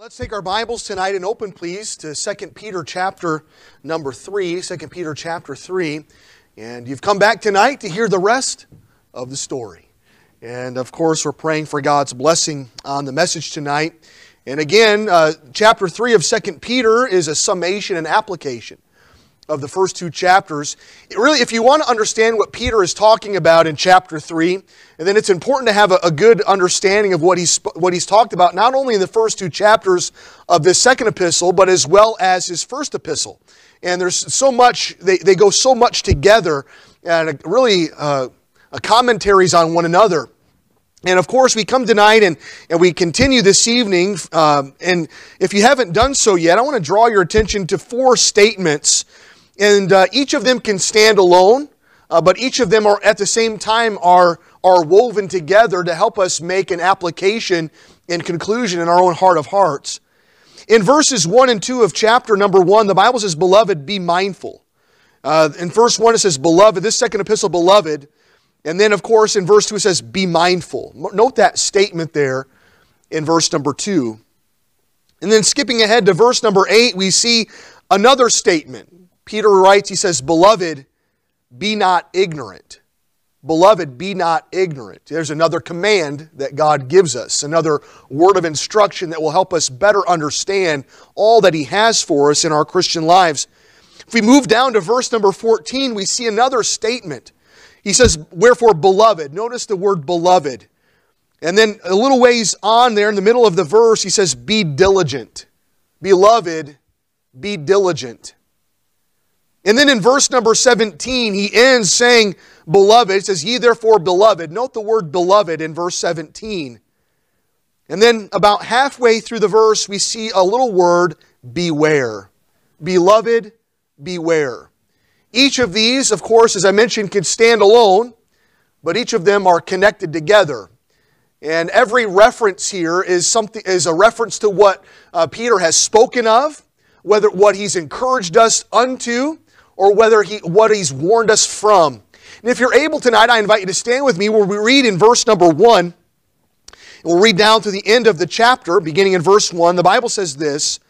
Let's take our Bibles tonight and open, please, to 2 Peter chapter number 3. 2 Peter chapter 3. And you've come back tonight to hear the rest of the story. And of course, we're praying for God's blessing on the message tonight. And again, uh, chapter 3 of 2 Peter is a summation and application of the first two chapters. It really, if you want to understand what Peter is talking about in chapter 3, and then it's important to have a, a, good understanding of what he's, what he's talked about, not only in the first two chapters of this second epistle, but as well as his first epistle. And there's so much, they, they go so much together, and really uh, commentaries on one another. And of course, we come tonight and, and we continue this evening. Um, and if you haven't done so yet, I want to draw your attention to four statements and uh, each of them can stand alone, uh, but each of them are at the same time are, are woven together to help us make an application and conclusion in our own heart of hearts. In verses 1 and 2 of chapter number 1, the Bible says, Beloved, be mindful. Uh, in verse 1, it says, Beloved. This second epistle, Beloved. And then, of course, in verse 2, it says, Be mindful. Note that statement there in verse number 2. And then skipping ahead to verse number 8, we see another statement. Peter writes, he says, Beloved, be not ignorant. Beloved, be not ignorant. There's another command that God gives us, another word of instruction that will help us better understand all that He has for us in our Christian lives. If we move down to verse number 14, we see another statement. He says, Wherefore, beloved. Notice the word beloved. And then a little ways on there in the middle of the verse, he says, Be diligent. Beloved, be diligent. And then in verse number 17, he ends saying, Beloved. It says, Ye therefore, beloved. Note the word beloved in verse 17. And then about halfway through the verse, we see a little word, beware. Beloved, beware. Each of these, of course, as I mentioned, can stand alone, but each of them are connected together. And every reference here is something is a reference to what uh, Peter has spoken of, whether what he's encouraged us unto, or whether he, what he's warned us from. And if you're able tonight, I invite you to stand with me where we read in verse number one. We'll read down to the end of the chapter, beginning in verse 1. The Bible says this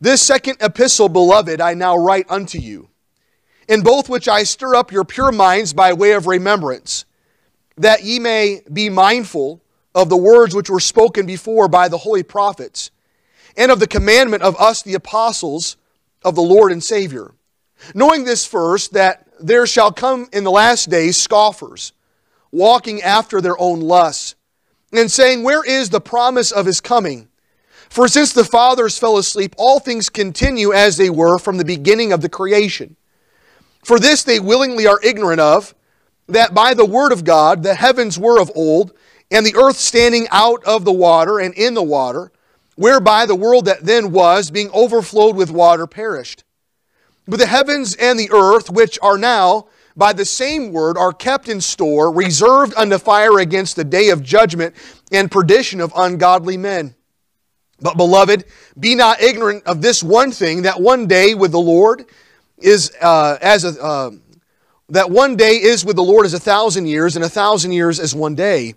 This second epistle, beloved, I now write unto you, in both which I stir up your pure minds by way of remembrance, that ye may be mindful of the words which were spoken before by the holy prophets, and of the commandment of us, the apostles of the Lord and Savior Knowing this first, that there shall come in the last days scoffers, walking after their own lusts, and saying, Where is the promise of his coming? For since the fathers fell asleep, all things continue as they were from the beginning of the creation. For this they willingly are ignorant of, that by the word of God the heavens were of old, and the earth standing out of the water and in the water, whereby the world that then was, being overflowed with water, perished. But the heavens and the earth, which are now by the same word, are kept in store, reserved unto fire against the day of judgment and perdition of ungodly men. But, beloved, be not ignorant of this one thing that one day with the Lord is uh, as a. Uh, that one day is with the Lord as a thousand years, and a thousand years as one day.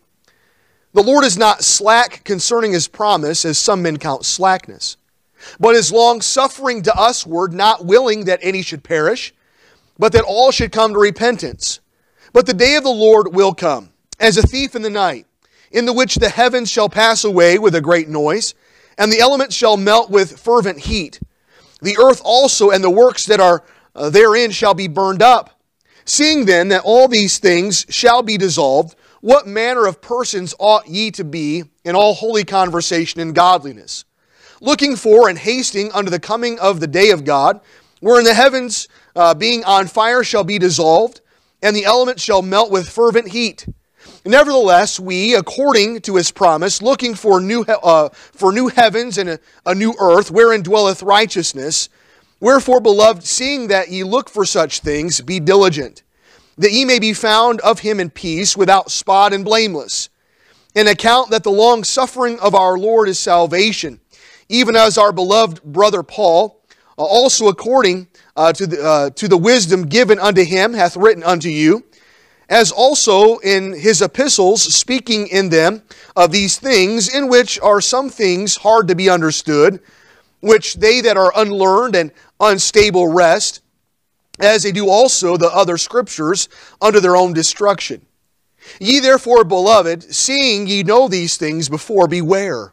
The Lord is not slack concerning his promise, as some men count slackness but is long suffering to usward, not willing that any should perish, but that all should come to repentance. But the day of the Lord will come, as a thief in the night, in the which the heavens shall pass away with a great noise, and the elements shall melt with fervent heat. The earth also and the works that are uh, therein shall be burned up. Seeing then that all these things shall be dissolved, what manner of persons ought ye to be in all holy conversation and godliness? Looking for and hasting unto the coming of the day of God, wherein the heavens uh, being on fire shall be dissolved, and the elements shall melt with fervent heat. Nevertheless, we, according to his promise, looking for new, uh, for new heavens and a, a new earth, wherein dwelleth righteousness, wherefore, beloved, seeing that ye look for such things, be diligent, that ye may be found of him in peace, without spot and blameless. In account that the long suffering of our Lord is salvation, even as our beloved brother Paul, uh, also according uh, to, the, uh, to the wisdom given unto him, hath written unto you, as also in his epistles, speaking in them of these things, in which are some things hard to be understood, which they that are unlearned and unstable rest, as they do also the other scriptures, under their own destruction. Ye therefore, beloved, seeing ye know these things before, beware,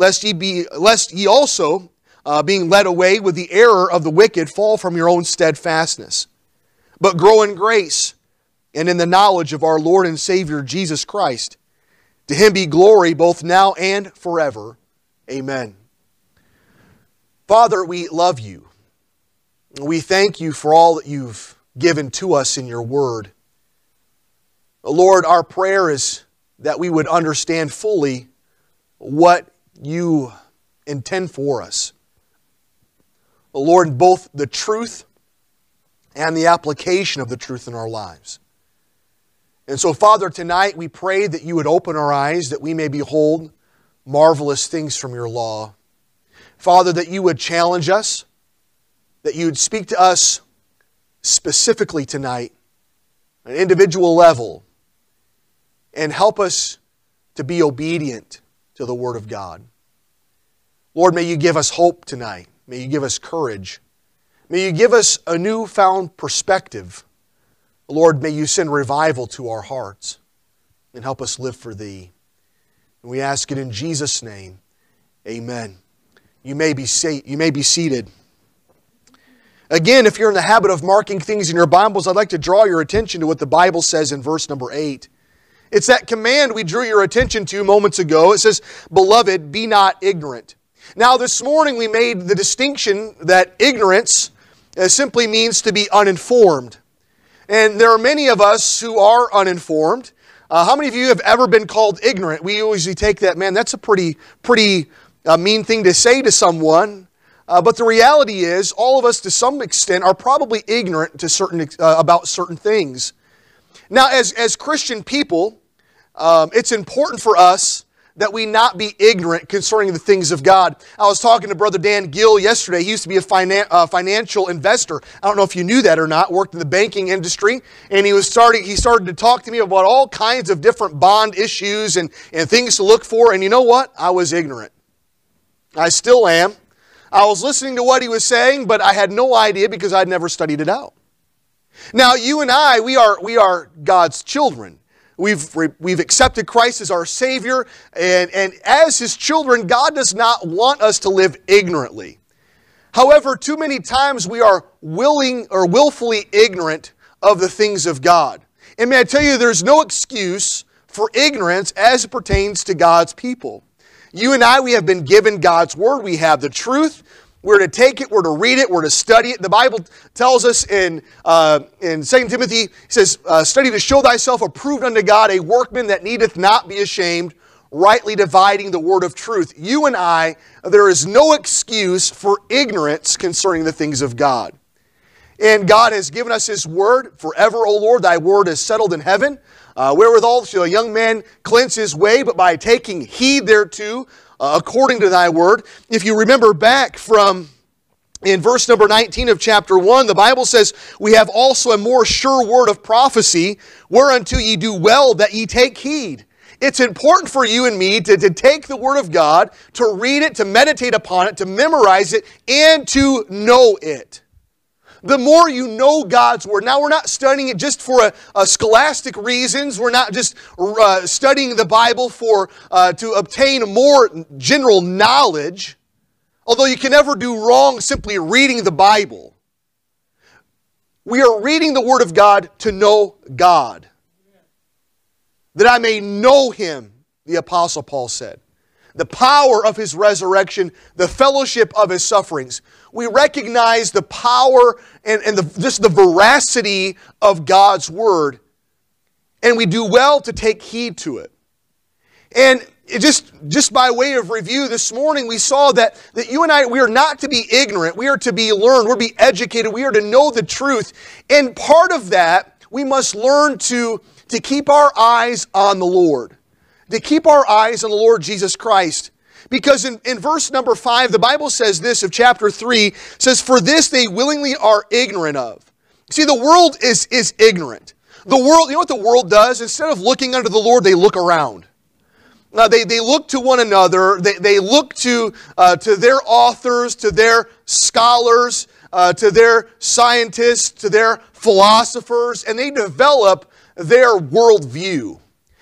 lest ye be lest ye also, uh, being led away with the error of the wicked, fall from your own steadfastness. But grow in grace and in the knowledge of our Lord and Savior Jesus Christ. To him be glory both now and forever. Amen. Father, we love you. We thank you for all that you've given to us in your word. Lord, our prayer is that we would understand fully what you intend for us. Lord, both the truth and the application of the truth in our lives. And so, Father, tonight we pray that you would open our eyes that we may behold marvelous things from your law. Father, that you would challenge us, that you would speak to us specifically tonight, an individual level, and help us to be obedient to the Word of God. Lord, may you give us hope tonight. May you give us courage. May you give us a newfound perspective. Lord, may you send revival to our hearts and help us live for Thee. And we ask it in Jesus' name. Amen. You may be, sa- you may be seated. Again, if you're in the habit of marking things in your Bibles, I'd like to draw your attention to what the Bible says in verse number 8. It's that command we drew your attention to moments ago. It says, Beloved, be not ignorant. Now, this morning we made the distinction that ignorance uh, simply means to be uninformed. And there are many of us who are uninformed. Uh, how many of you have ever been called ignorant? We usually take that, man, that's a pretty, pretty uh, mean thing to say to someone. Uh, but the reality is, all of us to some extent are probably ignorant to certain, uh, about certain things. Now, as, as Christian people, um, it's important for us that we not be ignorant concerning the things of God. I was talking to Brother Dan Gill yesterday. He used to be a finan- uh, financial investor. I don't know if you knew that or not. Worked in the banking industry, and he was starting. He started to talk to me about all kinds of different bond issues and, and things to look for. And you know what? I was ignorant. I still am. I was listening to what he was saying, but I had no idea because I'd never studied it out. Now, you and I, we are, we are God's children. We've, we've accepted Christ as our Savior, and, and as His children, God does not want us to live ignorantly. However, too many times we are willing or willfully ignorant of the things of God. And may I tell you, there's no excuse for ignorance as it pertains to God's people. You and I, we have been given God's Word. We have the truth. We're to take it, we're to read it, we're to study it. The Bible tells us in, uh, in 2 Timothy, it says, uh, Study to show thyself approved unto God, a workman that needeth not be ashamed, rightly dividing the word of truth. You and I, there is no excuse for ignorance concerning the things of God. And God has given us His word forever, O Lord, thy word is settled in heaven. Uh, wherewithal shall a young man cleanse his way, but by taking heed thereto, uh, according to thy word. If you remember back from in verse number 19 of chapter 1, the Bible says, We have also a more sure word of prophecy, whereunto ye do well that ye take heed. It's important for you and me to, to take the Word of God, to read it, to meditate upon it, to memorize it, and to know it the more you know God's Word. Now, we're not studying it just for a, a scholastic reasons. We're not just uh, studying the Bible for uh, to obtain more general knowledge. Although you can never do wrong simply reading the Bible. We are reading the Word of God to know God. That I may know Him, the Apostle Paul said. The power of His resurrection, the fellowship of His sufferings we recognize the power and, and the, just the veracity of God's Word, and we do well to take heed to it. And just, just by way of review this morning, we saw that, that you and I, we are not to be ignorant. We are to be learned. We're to be educated. We are to know the truth. And part of that, we must learn to, to keep our eyes on the Lord, to keep our eyes on the Lord Jesus Christ. Because in, in verse number five, the Bible says this of chapter three says, For this they willingly are ignorant of. See, the world is, is ignorant. The world, you know what the world does? Instead of looking unto the Lord, they look around. Uh, they, they look to one another. They, they look to, uh, to their authors, to their scholars, uh, to their scientists, to their philosophers, and they develop their worldview.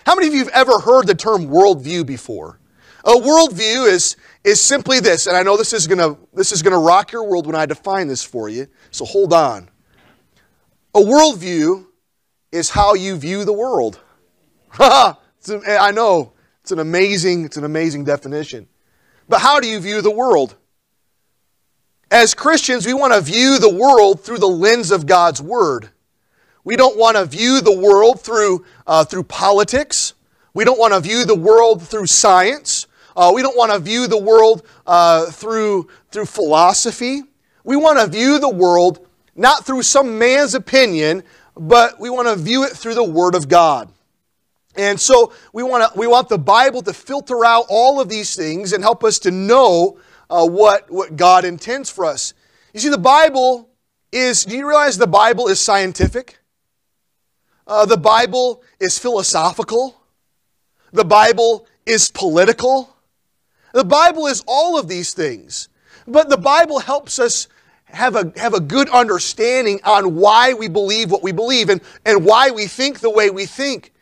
How many of you have ever heard the term worldview before? A worldview is, is simply this, and I know this is gonna this is gonna rock your world when I define this for you, so hold on. A worldview is how you view the world. I know it's an amazing, it's an amazing definition. But how do you view the world? As Christians, we want to view the world through the lens of God's Word. We don't want to view the world through, uh, through politics. We don't want to view the world through science. Uh, we don't want to view the world uh, through, through philosophy. We want to view the world not through some man's opinion, but we want to view it through the Word of God. And so we want, to, we want the Bible to filter out all of these things and help us to know uh, what, what God intends for us. You see, the Bible is, do you realize the Bible is scientific? Uh, the Bible is philosophical. The Bible is political. The Bible is all of these things. But the Bible helps us have a, have a good understanding on why we believe what we believe and, and why we think the way we think.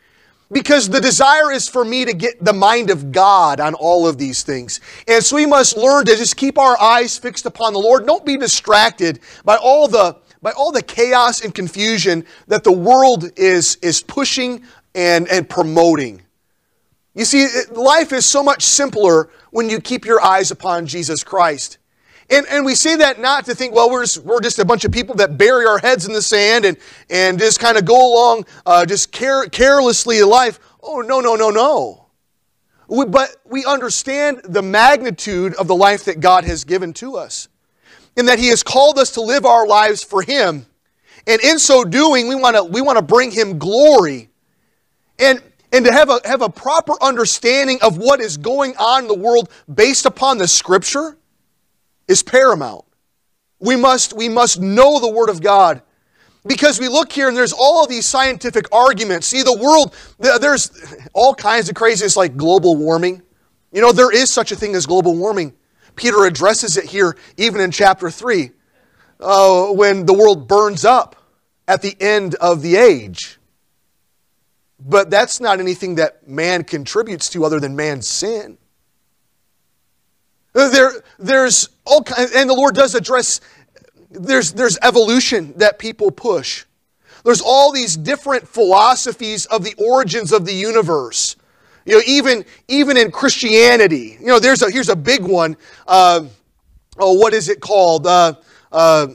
Because the desire is for me to get the mind of God on all of these things. And so we must learn to just keep our eyes fixed upon the Lord. Don't be distracted by all the, by all the chaos and confusion that the world is, is pushing and, and promoting. You see, life is so much simpler when you keep your eyes upon Jesus Christ. And, and we say that not to think, well, we're just, we're just a bunch of people that bury our heads in the sand and, and just kind of go along uh, just care, carelessly in life. Oh, no, no, no, no. We, but we understand the magnitude of the life that God has given to us, and that He has called us to live our lives for Him. And in so doing, we want to we want to bring Him glory. And and to have a, have a proper understanding of what is going on in the world based upon the Scripture is paramount. We must, we must know the Word of God. Because we look here and there's all of these scientific arguments. See, the world, there's all kinds of craziness like global warming. You know, there is such a thing as global warming. Peter addresses it here, even in chapter 3, uh, when the world burns up at the end of the age. But that's not anything that man contributes to other than man's sin. There, there's all kinds, and the Lord does address, there's, there's evolution that people push. There's all these different philosophies of the origins of the universe. You know, even, even in Christianity, you know, there's a, here's a big one. Uh, oh, what is it called? Uh, uh,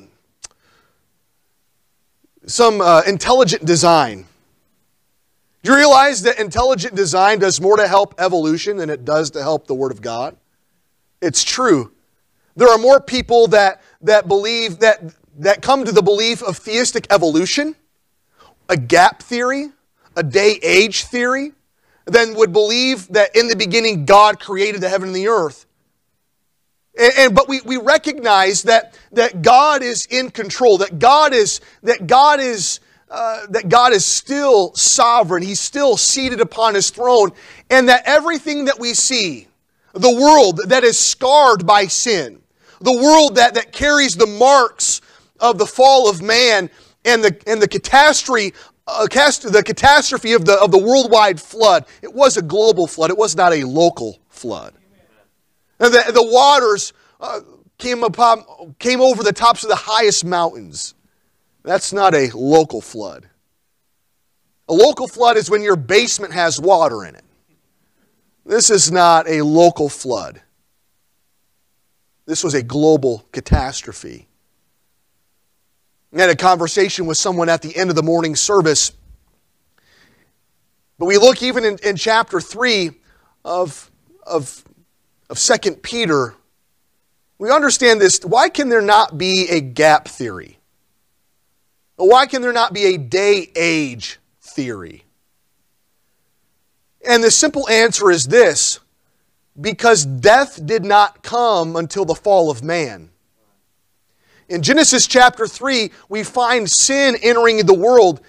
some uh, intelligent design. Do you realize that intelligent design does more to help evolution than it does to help the Word of God? It's true. There are more people that, that believe that, that come to the belief of theistic evolution, a gap theory, a day age theory, than would believe that in the beginning God created the heaven and the earth. And, and, but we, we recognize that, that God is in control, that God is, that God is, uh, that God is still sovereign. He's still seated upon his throne, and that everything that we see, the world that is scarred by sin, the world that, that carries the marks of the fall of man and the, and the catastrophe, the catastrophe of the, of the worldwide flood. It was a global flood, it was not a local flood. And the, the waters uh, came, upon, came over the tops of the highest mountains. That's not a local flood. A local flood is when your basement has water in it. This is not a local flood. This was a global catastrophe. I had a conversation with someone at the end of the morning service. But we look even in, in chapter 3 of, of, of 2 Peter, we understand this. Why can there not be a gap theory? Why can there not be a day age theory? And the simple answer is this because death did not come until the fall of man. In Genesis chapter 3, we find sin entering the world.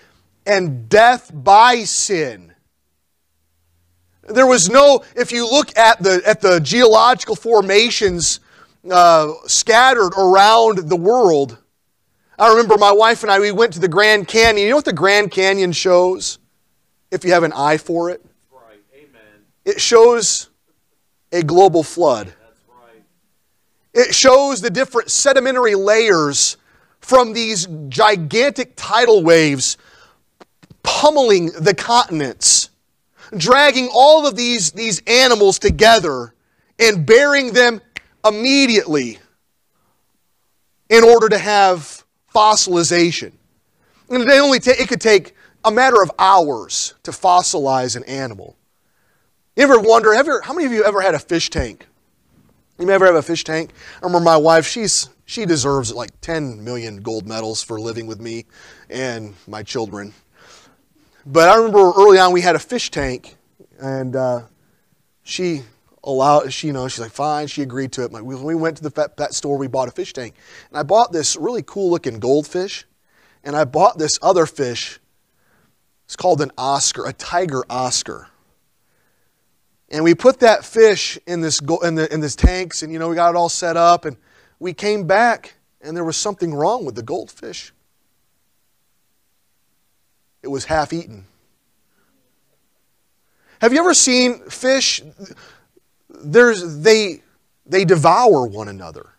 and death by sin. There was no, if you look at the, at the geological formations uh, scattered around the world, I remember my wife and I, we went to the Grand Canyon. You know what the Grand Canyon shows? If you have an eye for it, right. Amen. it shows a global flood. It shows the different sedimentary layers from these gigantic tidal waves pummeling the continents, dragging all of these, these animals together and burying them immediately in order to have fossilization. And it, only ta- it could take a matter of hours to fossilize an animal. You ever wonder, ever, how many of you ever had a fish tank? You may ever have a fish tank? I remember my wife, she's, she deserves like 10 million gold medals for living with me and my children. But I remember early on we had a fish tank, and uh, she allowed, she, you know, she's like, fine, she agreed to it. Like, when we went to the pet, pet store, we bought a fish tank. And I bought this really cool looking goldfish, and I bought this other fish. It's called an Oscar, a tiger Oscar. And we put that fish in this, in, the, in this tanks, and you know, we got it all set up, and we came back, and there was something wrong with the goldfish. It was half eaten. Have you ever seen fish? There's, they, they devour one another.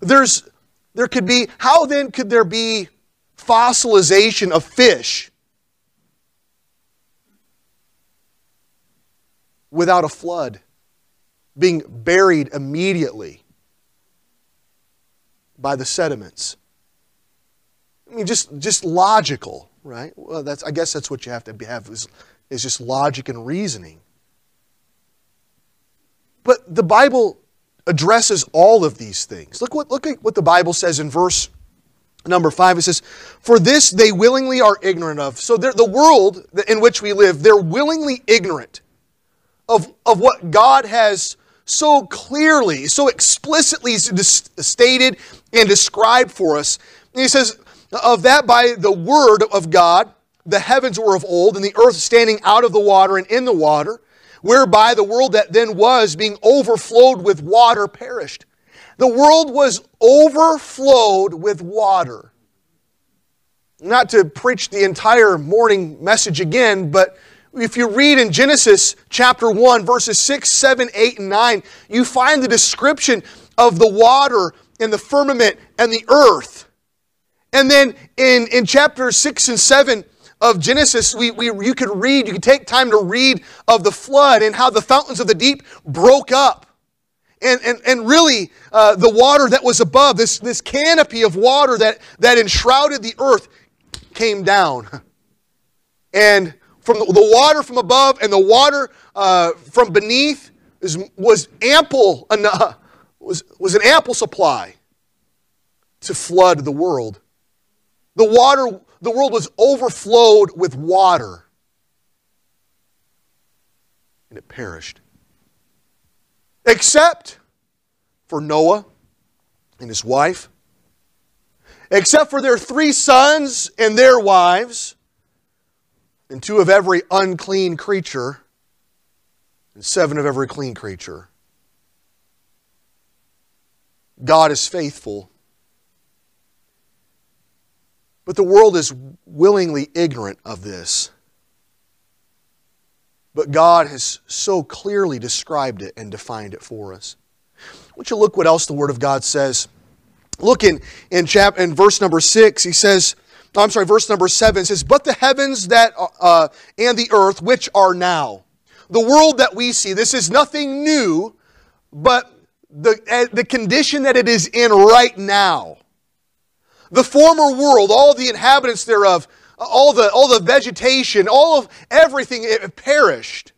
There's, there could be, how then could there be fossilization of fish without a flood being buried immediately by the sediments? I mean, just, just logical, right? Well, that's, I guess that's what you have to have is, is just logic and reasoning. But the Bible addresses all of these things. Look what, look at what the Bible says in verse number five. It says, For this they willingly are ignorant of. So the world in which we live, they're willingly ignorant of, of what God has so clearly, so explicitly stated and described for us. And he says, of that by the word of God, the heavens were of old, and the earth standing out of the water and in the water, whereby the world that then was, being overflowed with water, perished. The world was overflowed with water. Not to preach the entire morning message again, but if you read in Genesis chapter 1, verses 6, 7, 8, and 9, you find the description of the water and the firmament and the earth. And then in, in chapter 6 and 7 of Genesis, we, we, you could read, you could take time to read of the flood and how the fountains of the deep broke up. And, and, and really, uh, the water that was above, this, this canopy of water that, that enshrouded the earth, came down. And from the, the water from above and the water uh, from beneath is, was ample enough, was, was an ample supply to flood the world. The water, the world was overflowed with water. And it perished. Except for Noah and his wife, except for their three sons and their wives, and two of every unclean creature, and seven of every clean creature. God is faithful but the world is willingly ignorant of this. But God has so clearly described it and defined it for us. Want you look what else the Word of God says. Look in, in, chap, in verse number 6, he says, I'm sorry, verse number 7 says, But the heavens that uh, and the earth which are now. The world that we see, this is nothing new, but the, uh, the condition that it is in right now. The former world, all the inhabitants thereof, all the, all the vegetation, all of everything it perished.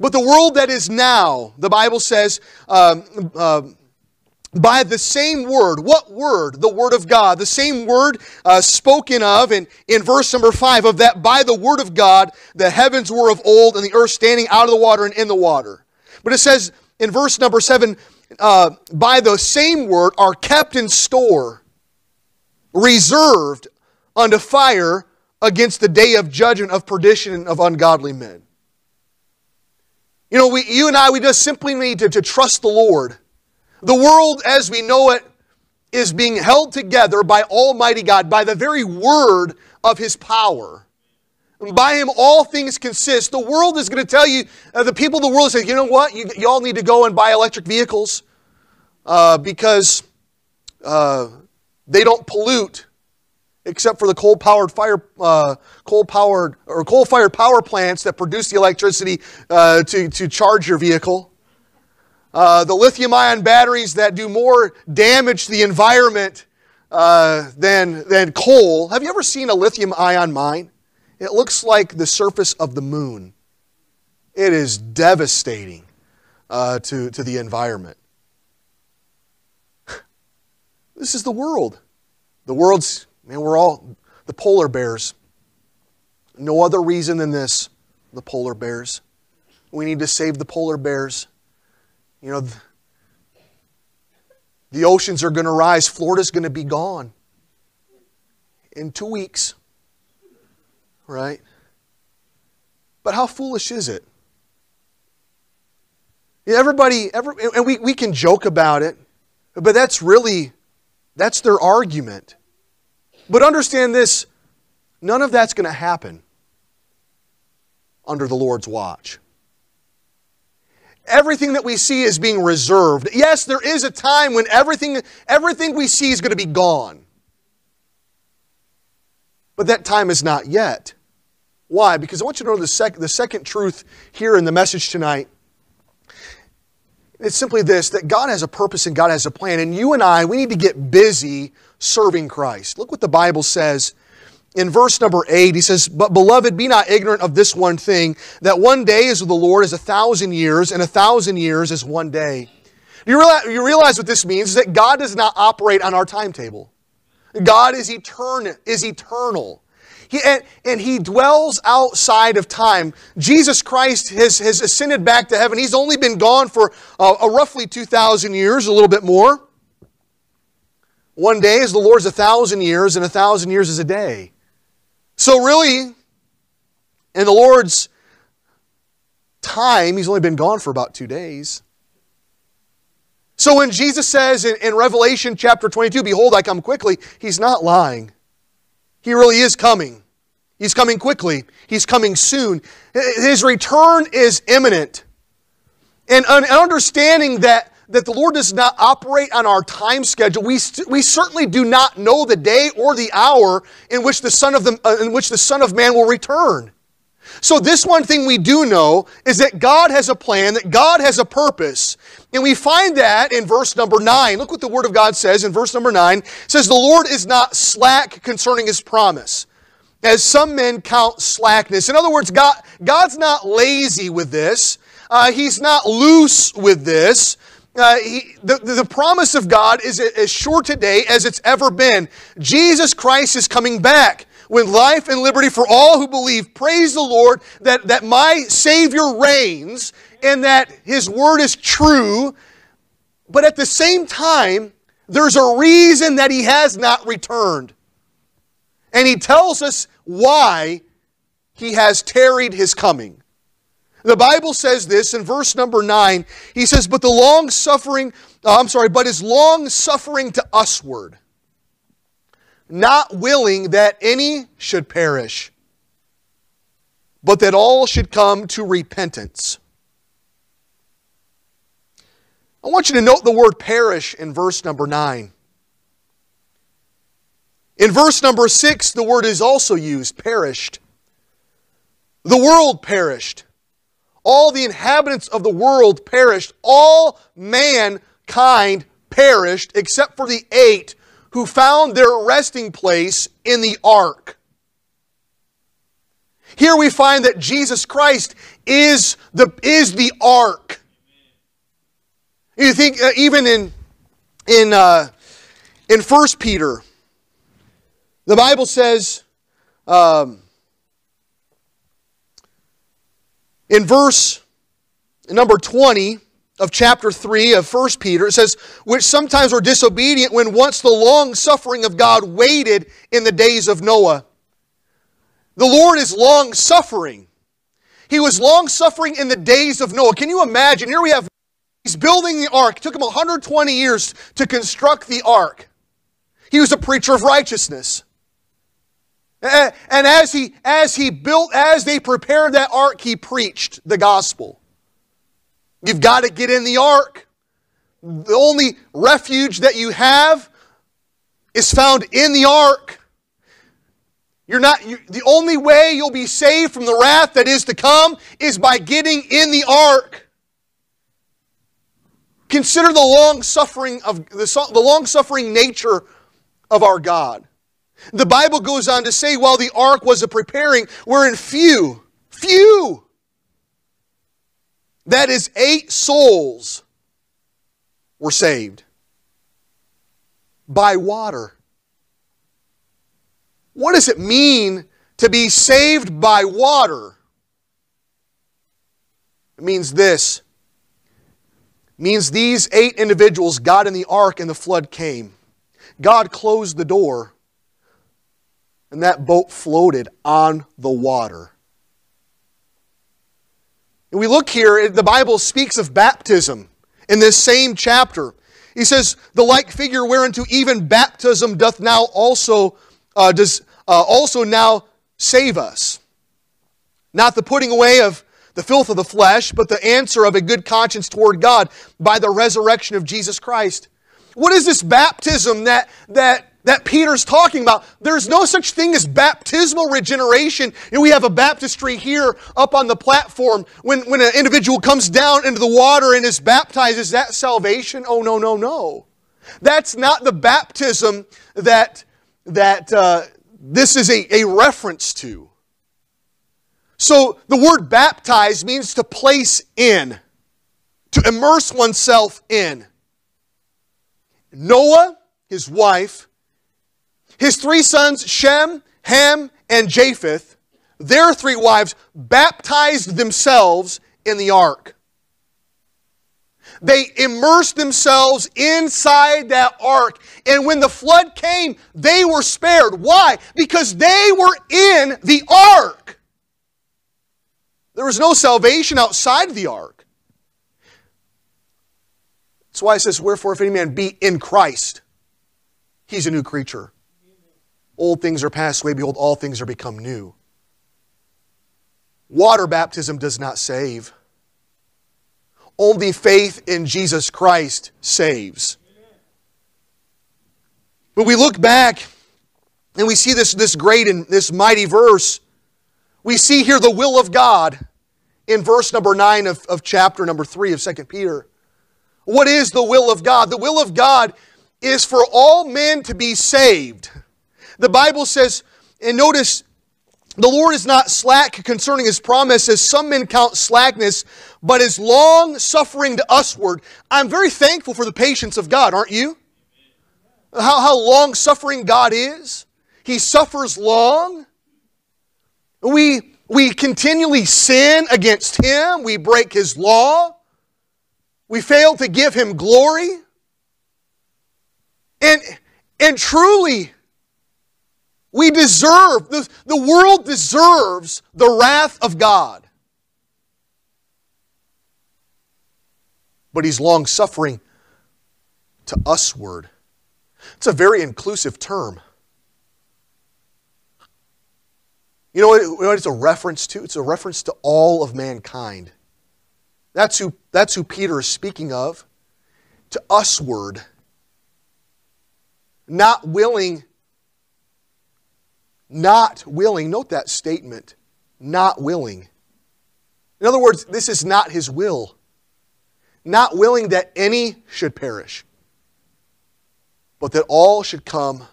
But the world that is now, the Bible says, um, uh, by the same word. What word? The word of God. The same word uh, spoken of in, in verse number five of that by the word of God, the heavens were of old and the earth standing out of the water and in the water. But it says in verse number seven, uh, by the same word are kept in store reserved unto fire against the day of judgment of perdition of ungodly men. You know, we, you and I, we just simply need to, to trust the Lord. The world as we know it is being held together by Almighty God, by the very word of His power. And by Him, all things consist. The world is going to tell you, uh, the people of the world say, you know what, you, you all need to go and buy electric vehicles uh, because uh, they don't pollute except for the coal-powered fire, uh, coal-powered or coal-fired power plants that produce the electricity uh, to, to charge your vehicle. Uh, the lithium-ion batteries that do more damage to the environment uh, than, than coal. Have you ever seen a lithium-ion mine? It looks like the surface of the moon. It is devastating uh, to, to the environment. this is the world. The world's Man, we're all the polar bears. No other reason than this the polar bears. We need to save the polar bears. You know, the oceans are going to rise. Florida's going to be gone in two weeks. Right? But how foolish is it? Everybody, every, and we, we can joke about it, but that's really, that's their argument. But understand this none of that's going to happen under the Lord's watch. Everything that we see is being reserved. Yes, there is a time when everything, everything we see is going to be gone. But that time is not yet. Why? Because I want you to know the, sec- the second truth here in the message tonight. It's simply this that God has a purpose and God has a plan. And you and I, we need to get busy serving Christ. Look what the Bible says in verse number 8. He says, But beloved, be not ignorant of this one thing, that one day is with the Lord as a thousand years, and a thousand years is one day. You realize, you realize what this means? Is that God does not operate on our timetable. God is eternal. Is eternal. He, and, and, he dwells outside of time. Jesus Christ has, has ascended back to heaven. He's only been gone for uh, roughly 2,000 years, a little bit more. One day is the Lord's a thousand years, and a thousand years is a day. So, really, in the Lord's time, He's only been gone for about two days. So, when Jesus says in, in Revelation chapter 22, Behold, I come quickly, He's not lying. He really is coming. He's coming quickly. He's coming soon. His return is imminent. And understanding that that the Lord does not operate on our time schedule. We, st- we certainly do not know the day or the hour in which the Son of the, uh, in which the Son of Man will return. So this one thing we do know is that God has a plan, that God has a purpose. And we find that in verse number 9. Look what the word of God says in verse number 9. It says the Lord is not slack concerning his promise, as some men count slackness. In other words, God, God's not lazy with this. Uh, he's not loose with this. Uh, he, the, the promise of God is as sure today as it's ever been. Jesus Christ is coming back with life and liberty for all who believe. Praise the Lord that, that my Savior reigns and that His word is true. But at the same time, there's a reason that He has not returned. And He tells us why He has tarried His coming. The Bible says this in verse number 9. He says, But the long suffering, uh, I'm sorry, but is long suffering to usward, not willing that any should perish, but that all should come to repentance. I want you to note the word perish in verse number 9. In verse number 6, the word is also used, perished. The world perished all the inhabitants of the world perished. All mankind perished except for the eight who found their resting place in the ark. Here we find that Jesus Christ is the, is the ark. You think uh, even in in uh, in First Peter, the Bible says, um, In verse number 20 of chapter 3 of 1 Peter, it says, Which sometimes were disobedient when once the long suffering of God waited in the days of Noah. The Lord is long suffering. He was long suffering in the days of Noah. Can you imagine? Here we have, he's building the ark. It took him 120 years to construct the ark. He was a preacher of righteousness. And as he, as he built, as they prepared that ark, he preached the gospel. You've got to get in the ark. The only refuge that you have is found in the ark. You're not, you, the only way you'll be saved from the wrath that is to come is by getting in the ark. Consider the long suffering of the, the long suffering nature of our God. The Bible goes on to say, while the ark was a preparing, wherein few, few, that is, eight souls were saved by water. What does it mean to be saved by water? It means this. It means these eight individuals got in the ark and the flood came. God closed the door and that boat floated on the water. And we look here, the Bible speaks of baptism in this same chapter. He says, The like figure whereunto even baptism doth now also, uh, does uh, also now save us. Not the putting away of the filth of the flesh, but the answer of a good conscience toward God by the resurrection of Jesus Christ. What is this baptism that, that that Peter's talking about. There's no such thing as baptismal regeneration. And we have a baptistry here up on the platform. When, when an individual comes down into the water and is baptized, is that salvation? Oh, no, no, no. That's not the baptism that, that uh, this is a, a reference to. So the word baptize means to place in, to immerse oneself in. Noah, his wife, his three sons, Shem, Ham, and Japheth, their three wives, baptized themselves in the ark. They immersed themselves inside that ark. And when the flood came, they were spared. Why? Because they were in the ark. There was no salvation outside the ark. That's why it says, Wherefore, if any man be in Christ, he's a new creature. Old things are passed away, behold, all things are become new. Water baptism does not save. Only faith in Jesus Christ saves. But we look back and we see this, this great and this mighty verse. We see here the will of God in verse number 9 of, of chapter number 3 of 2 Peter. What is the will of God? The will of God is for all men to be saved the Bible says, and notice, the Lord is not slack concerning his promise, as some men count slackness, but is long suffering to usward. I'm very thankful for the patience of God, aren't you? How, how long suffering God is. He suffers long. We, we continually sin against Him. We break His law. We fail to give Him glory. And, and truly, we deserve, the, the world deserves the wrath of God. But he's long suffering to usward. It's a very inclusive term. You know, what, it's a reference to? It's a reference to all of mankind. That's who, that's who Peter is speaking of. To usward. Not willing not willing, note that statement, not willing. In other words, this is not his will. Not willing that any should perish, but that all should come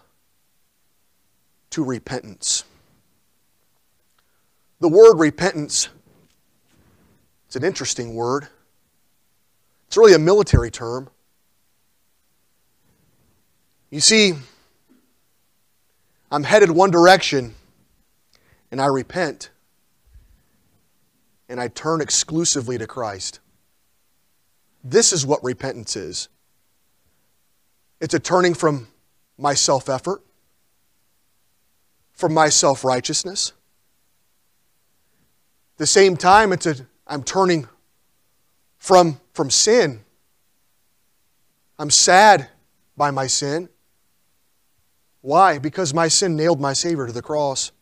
to repentance. The word repentance, it's an interesting word. It's really a military term. You see, I'm headed one direction and I repent and I turn exclusively to Christ. This is what repentance is it's a turning from my self effort, from my self righteousness, the same time, it's a, I'm turning from, from sin. I'm sad by my sin. Why? Because my sin nailed my Savior to the cross.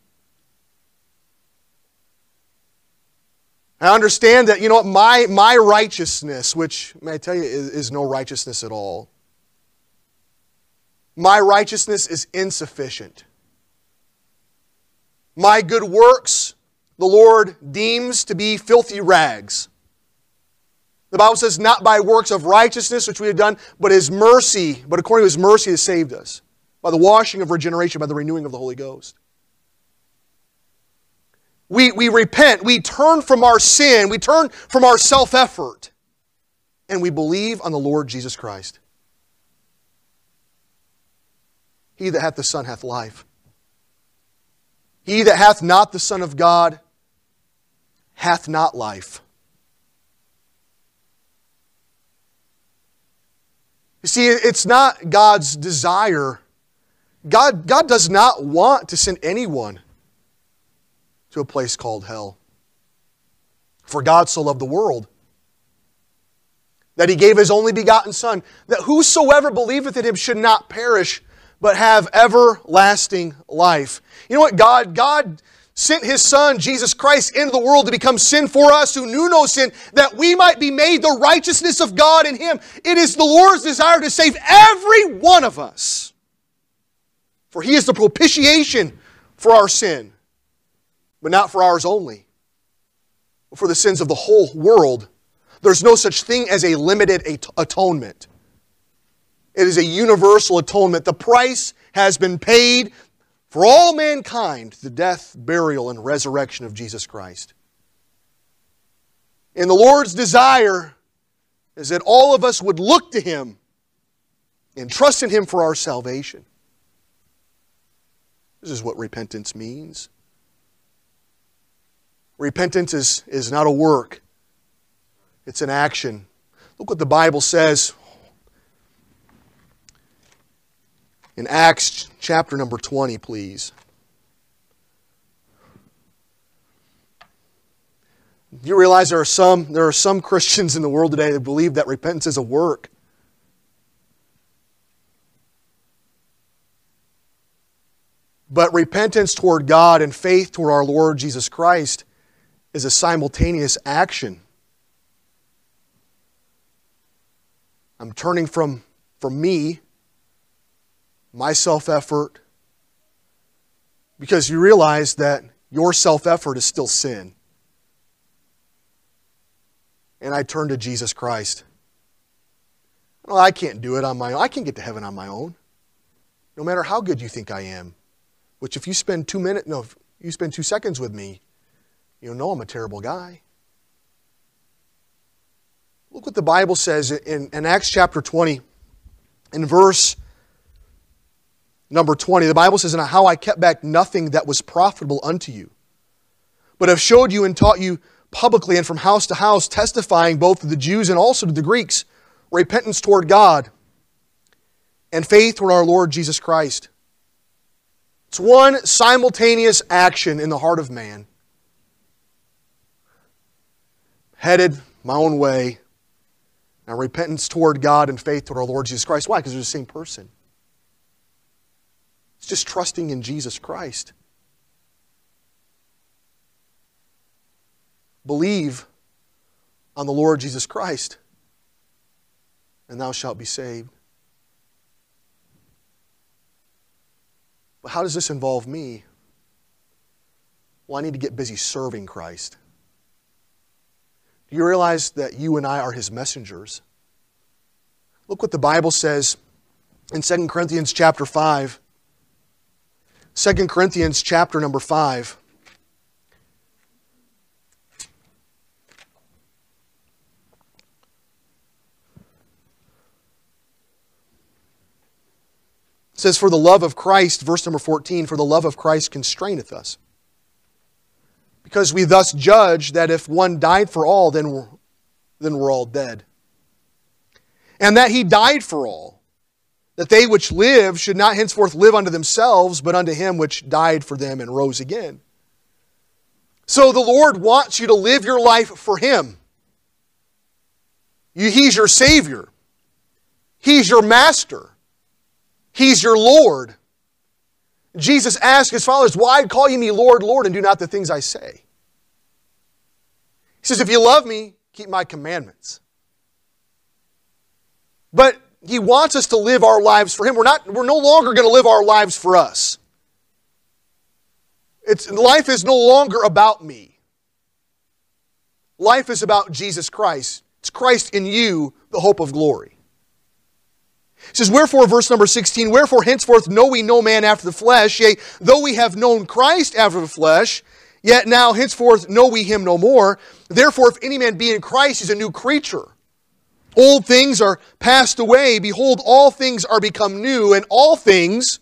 I understand that, you know what, my, my righteousness, which, may I tell you, is, is no righteousness at all. My righteousness is insufficient. My good works, the Lord deems to be filthy rags. The Bible says, not by works of righteousness which we have done, but His mercy, but according to His mercy has saved us, by the washing of regeneration, by the renewing of the Holy Ghost. We, we repent, we turn from our sin, we turn from our self effort, and we believe on the Lord Jesus Christ. He that hath the Son hath life. He that hath not the Son of God hath not life. You see, it's not God's desire. God, God does not want to send anyone to a place called hell. For God so loved the world that he gave his only begotten Son, that whosoever believeth in him should not perish, but have everlasting life. You know what? God, God sent his Son, Jesus Christ, into the world to become sin for us who knew no sin, that we might be made the righteousness of God in him. It is the Lord's desire to save every one of us. For he is the propitiation for our sin, but not for ours only, but for the sins of the whole world. There's no such thing as a limited atonement. It is a universal atonement. The price has been paid for all mankind the death, burial, and resurrection of Jesus Christ. And the Lord's desire is that all of us would look to Him and trust in Him for our salvation. This is what repentance means. Repentance is, is not a work, it's an action. Look what the Bible says in Acts chapter number 20, please. You realize there are some there are some Christians in the world today that believe that repentance is a work. But repentance toward God and faith toward our Lord Jesus Christ is a simultaneous action. I'm turning from, from me my self effort, because you realize that your self effort is still sin. And I turn to Jesus Christ. Well, I can't do it on my own. I can't get to heaven on my own. No matter how good you think I am. Which if you spend two minutes, no, if you spend two seconds with me, you'll know I'm a terrible guy. Look what the Bible says in, in Acts chapter 20, in verse Number 20, the Bible says, And how I kept back nothing that was profitable unto you, but have showed you and taught you publicly and from house to house, testifying both to the Jews and also to the Greeks, repentance toward God and faith toward our Lord Jesus Christ. It's one simultaneous action in the heart of man. Headed my own way. Now, repentance toward God and faith toward our Lord Jesus Christ. Why? Because they're the same person. It's just trusting in Jesus Christ. Believe on the Lord Jesus Christ, and thou shalt be saved. But how does this involve me? Well, I need to get busy serving Christ. Do you realize that you and I are his messengers? Look what the Bible says in 2 Corinthians chapter 5 2 Corinthians chapter number 5. Says, For the love of Christ, verse number 14, for the love of Christ constraineth us. Because we thus judge that if one died for all, then we're, then we're all dead. And that he died for all that they which live should not henceforth live unto themselves, but unto him which died for them and rose again. So the Lord wants you to live your life for Him. He's your Savior. He's your Master. He's your Lord. Jesus asked his followers, Why call you me Lord, Lord, and do not the things I say? He says, If you love me, keep my commandments. But he wants us to live our lives for him. We're, not, we're no longer going to live our lives for us. It's, life is no longer about me. Life is about Jesus Christ. It's Christ in you, the hope of glory. Says, Wherefore, verse number 16, Wherefore henceforth know we no man after the flesh, yea, though we have known Christ after the flesh, yet now henceforth know we him no more. Therefore, if any man be in Christ, he's a new creature. Old things are passed away. Behold, all things are become new, and all things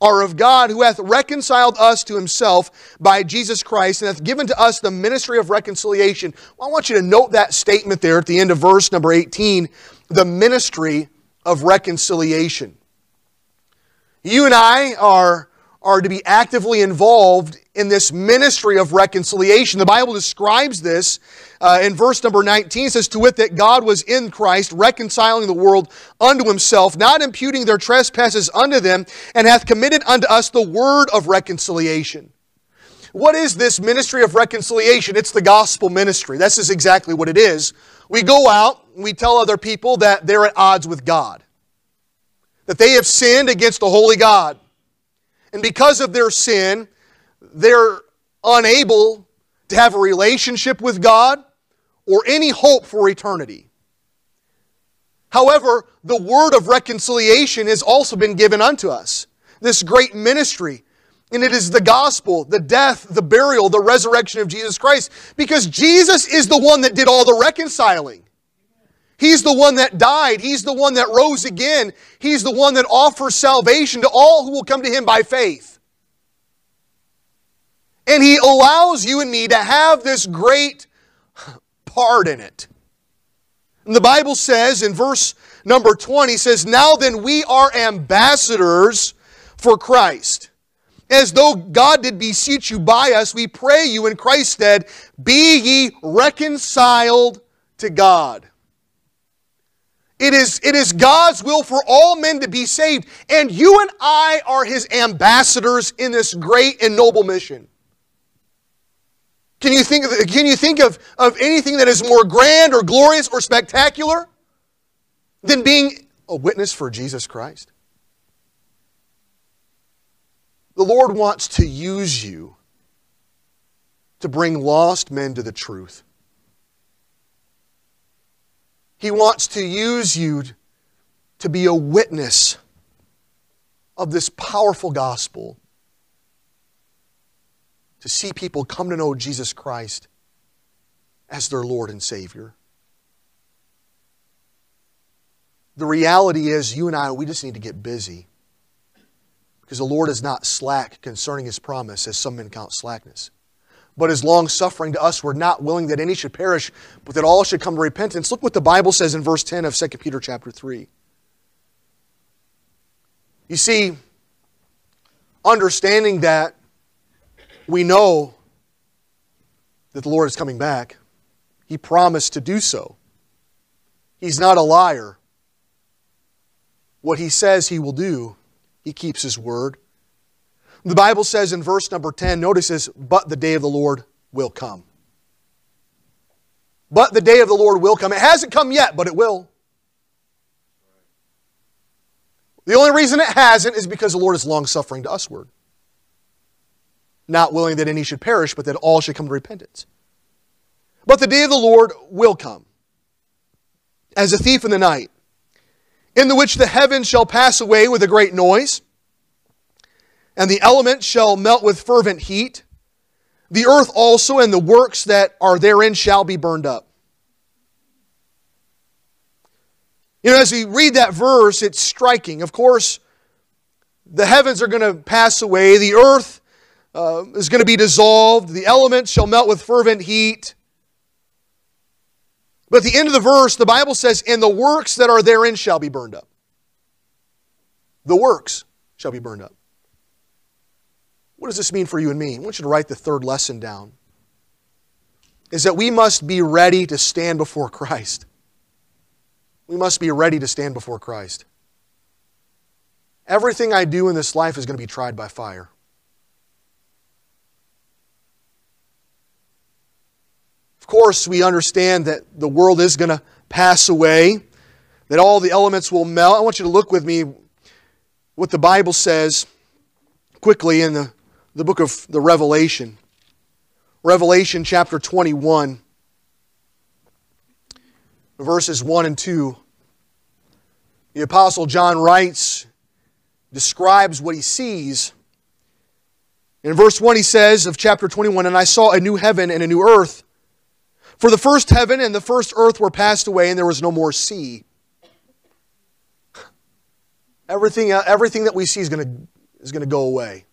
are of God, who hath reconciled us to himself by Jesus Christ, and hath given to us the ministry of reconciliation. Well, I want you to note that statement there at the end of verse number 18 the ministry of reconciliation. You and I are, are to be actively involved in this ministry of reconciliation. The Bible describes this uh, in verse number 19. It says, To wit, that God was in Christ, reconciling the world unto himself, not imputing their trespasses unto them, and hath committed unto us the word of reconciliation. What is this ministry of reconciliation? It's the gospel ministry. This is exactly what it is. We go out, we tell other people that they're at odds with God, that they have sinned against the holy God. And because of their sin, they're unable to have a relationship with God or any hope for eternity. However, the word of reconciliation has also been given unto us. This great ministry. And it is the gospel, the death, the burial, the resurrection of Jesus Christ. Because Jesus is the one that did all the reconciling. He's the one that died. He's the one that rose again. He's the one that offers salvation to all who will come to Him by faith. And He allows you and me to have this great part in it. And the Bible says in verse number 20 says, Now then we are ambassadors for Christ. As though God did beseech you by us, we pray you in Christ's stead, be ye reconciled to God. It is, it is God's will for all men to be saved, and you and I are his ambassadors in this great and noble mission. Can you think, of, can you think of, of anything that is more grand or glorious or spectacular than being a witness for Jesus Christ? The Lord wants to use you to bring lost men to the truth. He wants to use you to be a witness of this powerful gospel to see people come to know Jesus Christ as their Lord and Savior. The reality is, you and I, we just need to get busy. Because the Lord is not slack concerning His promise, as some men count slackness. But is long suffering to us, we're not willing that any should perish, but that all should come to repentance. Look what the Bible says in verse 10 of 2 Peter chapter 3. You see, understanding that we know that the Lord is coming back. He promised to do so. He's not a liar. What he says he will do, he keeps his word. The Bible says in verse number 10, notice this, but the day of the Lord will come. But the day of the Lord will come. It hasn't come yet, but it will. The only reason it hasn't is because the Lord is long suffering to usward not willing that any should perish, but that all should come to repentance. But the day of the Lord will come as a thief in the night, in the which the heavens shall pass away with a great noise, and the elements shall melt with fervent heat. The earth also and the works that are therein shall be burned up. You know, as we read that verse, it's striking. Of course, the heavens are going to pass away, the earth uh, is going to be dissolved. The elements shall melt with fervent heat. But at the end of the verse, the Bible says, And the works that are therein shall be burned up. The works shall be burned up. What does this mean for you and me? I want you to write the third lesson down. is that we must be ready to stand before Christ. We must be ready to stand before Christ. Everything I do in this life is going to be tried by fire. Of course, we understand that the world is going to pass away, that all the elements will melt. I want you to look with me what the Bible says quickly in the, the book of the Revelation. Revelation chapter 21, verses 1 and 2. The Apostle John writes, describes what he sees. In verse 1, he says of chapter 21, And I saw a new heaven and a new earth. For the first heaven and the first earth were passed away, and there was no more sea. Everything, everything that we see is going to, is going to go away.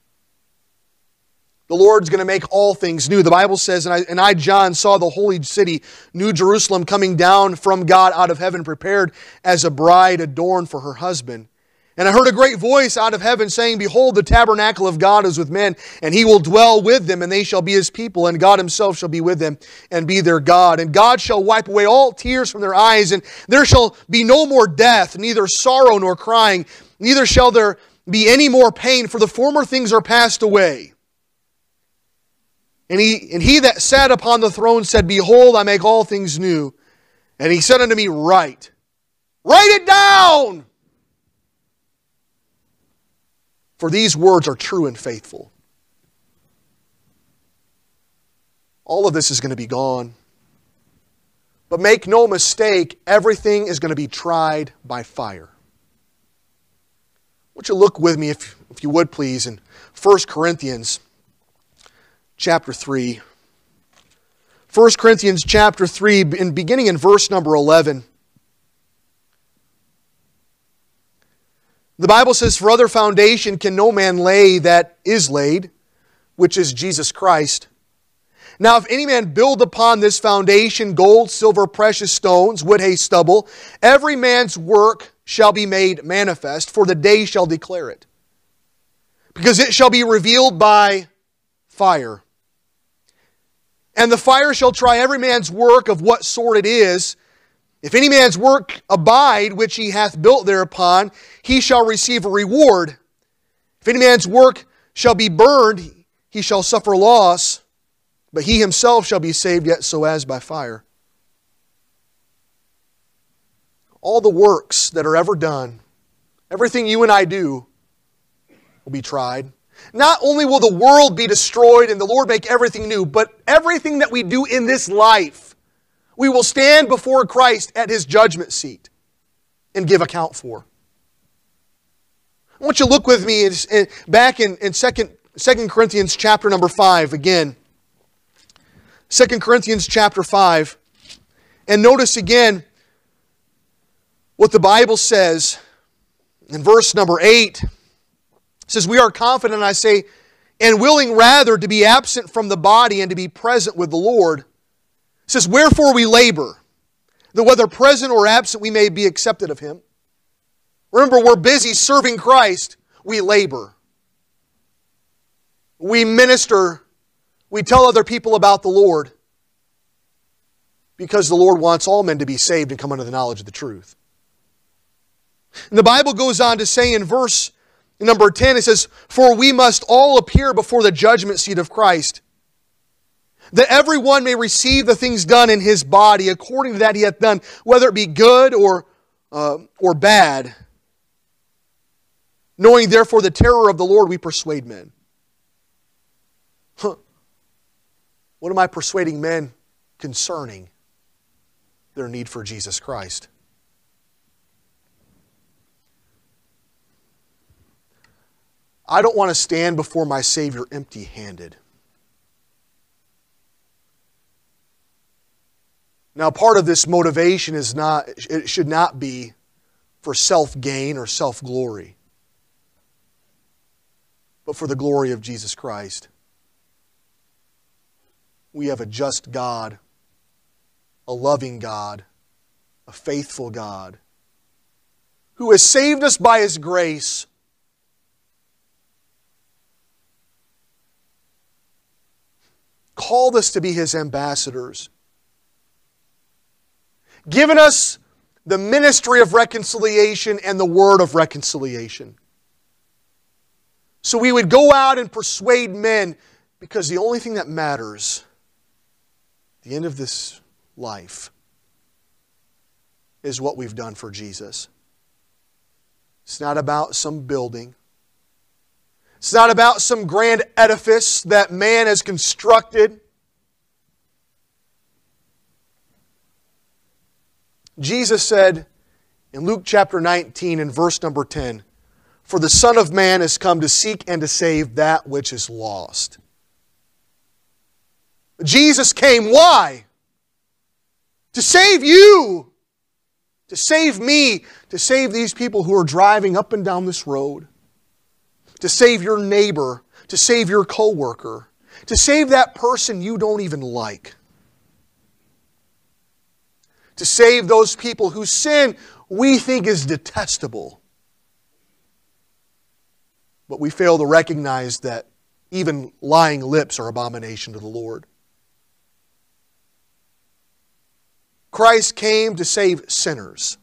The Lord's going to make all things new. The Bible says, and I, and I, John, saw the holy city, New Jerusalem, coming down from God out of heaven, prepared as a bride adorned for her husband. And I heard a great voice out of heaven saying, Behold, the tabernacle of God is with men, and he will dwell with them, and they shall be his people, and God himself shall be with them and be their God. And God shall wipe away all tears from their eyes, and there shall be no more death, neither sorrow nor crying, neither shall there be any more pain, for the former things are passed away. And he, and he that sat upon the throne said, Behold, I make all things new. And he said unto me, Write. Write it down for these words are true and faithful. All of this is going to be gone. But make no mistake, everything is going to be tried by fire. Won't you look with me, if, if you would please, in 1 Corinthians chapter 3. 1 Corinthians chapter 3, in, beginning in verse number 11. The Bible says, For other foundation can no man lay that is laid, which is Jesus Christ. Now, if any man build upon this foundation gold, silver, precious stones, wood, hay, stubble, every man's work shall be made manifest, for the day shall declare it. Because it shall be revealed by fire. And the fire shall try every man's work of what sort it is. If any man's work abide which he hath built thereupon, he shall receive a reward. If any man's work shall be burned, he shall suffer loss, but he himself shall be saved, yet so as by fire. All the works that are ever done, everything you and I do, will be tried. Not only will the world be destroyed and the Lord make everything new, but everything that we do in this life we will stand before Christ at his judgment seat and give account for. I want you to look with me back in, 2, 2 Corinthians chapter number 5 again. 2 Corinthians chapter 5. And notice again what the Bible says in verse number 8. Says, We are confident, I say, and willing rather to be absent from the body and to be present with the Lord. It says, Wherefore we labor, that whether present or absent we may be accepted of him. Remember, we're busy serving Christ, we labor. We minister, we tell other people about the Lord because the Lord wants all men to be saved and come under the knowledge of the truth. And the Bible goes on to say in verse number 10, it says, For we must all appear before the judgment seat of Christ that everyone may receive the things done in his body according to that he hath done, whether it be good or, uh, or bad. Knowing therefore the terror of the Lord, we persuade men. Huh. What am I persuading men concerning their need for Jesus Christ? I don't want to stand before my Savior empty handed. Now, part of this motivation is not, it should not be for self gain or self glory, but for the glory of Jesus Christ. We have a just God, a loving God, a faithful God, who has saved us by His grace. Called us to be His ambassadors, given us the ministry of reconciliation and the word of reconciliation. So we would go out and persuade men because the only thing that matters the end of this life is what we've done for Jesus. It's not about some building. It's not about some grand edifice that man has constructed. Jesus said in Luke chapter 19 and verse number 10 For the Son of Man has come to seek and to save that which is lost. Jesus came, why? To save you, to save me, to save these people who are driving up and down this road, to save your neighbor, to save your coworker, to save that person you don't even like to save those people whose sin we think is detestable. But we fail to recognize that even lying lips are abomination to the Lord. Christ came to save sinners.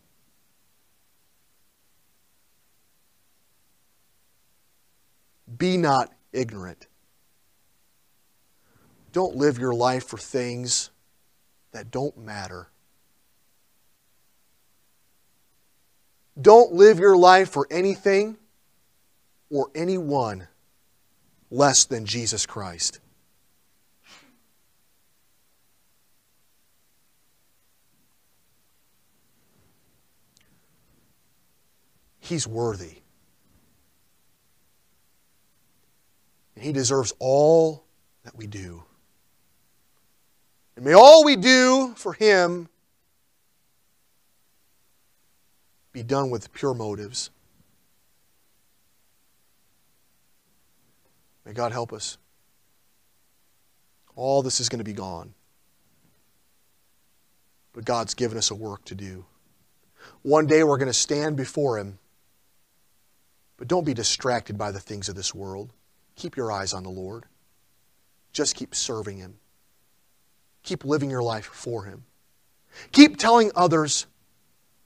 Be not ignorant. Don't live your life for things that don't matter. Don't live your life for anything or anyone less than Jesus Christ. He's worthy. And He deserves all that we do. And may all we do for Him be done with pure motives. May God help us. All this is going to be gone. But God's given us a work to do. One day we're going to stand before Him. But don't be distracted by the things of this world. Keep your eyes on the Lord. Just keep serving Him. Keep living your life for Him. Keep telling others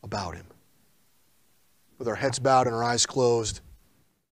about Him with our heads bowed and our eyes closed.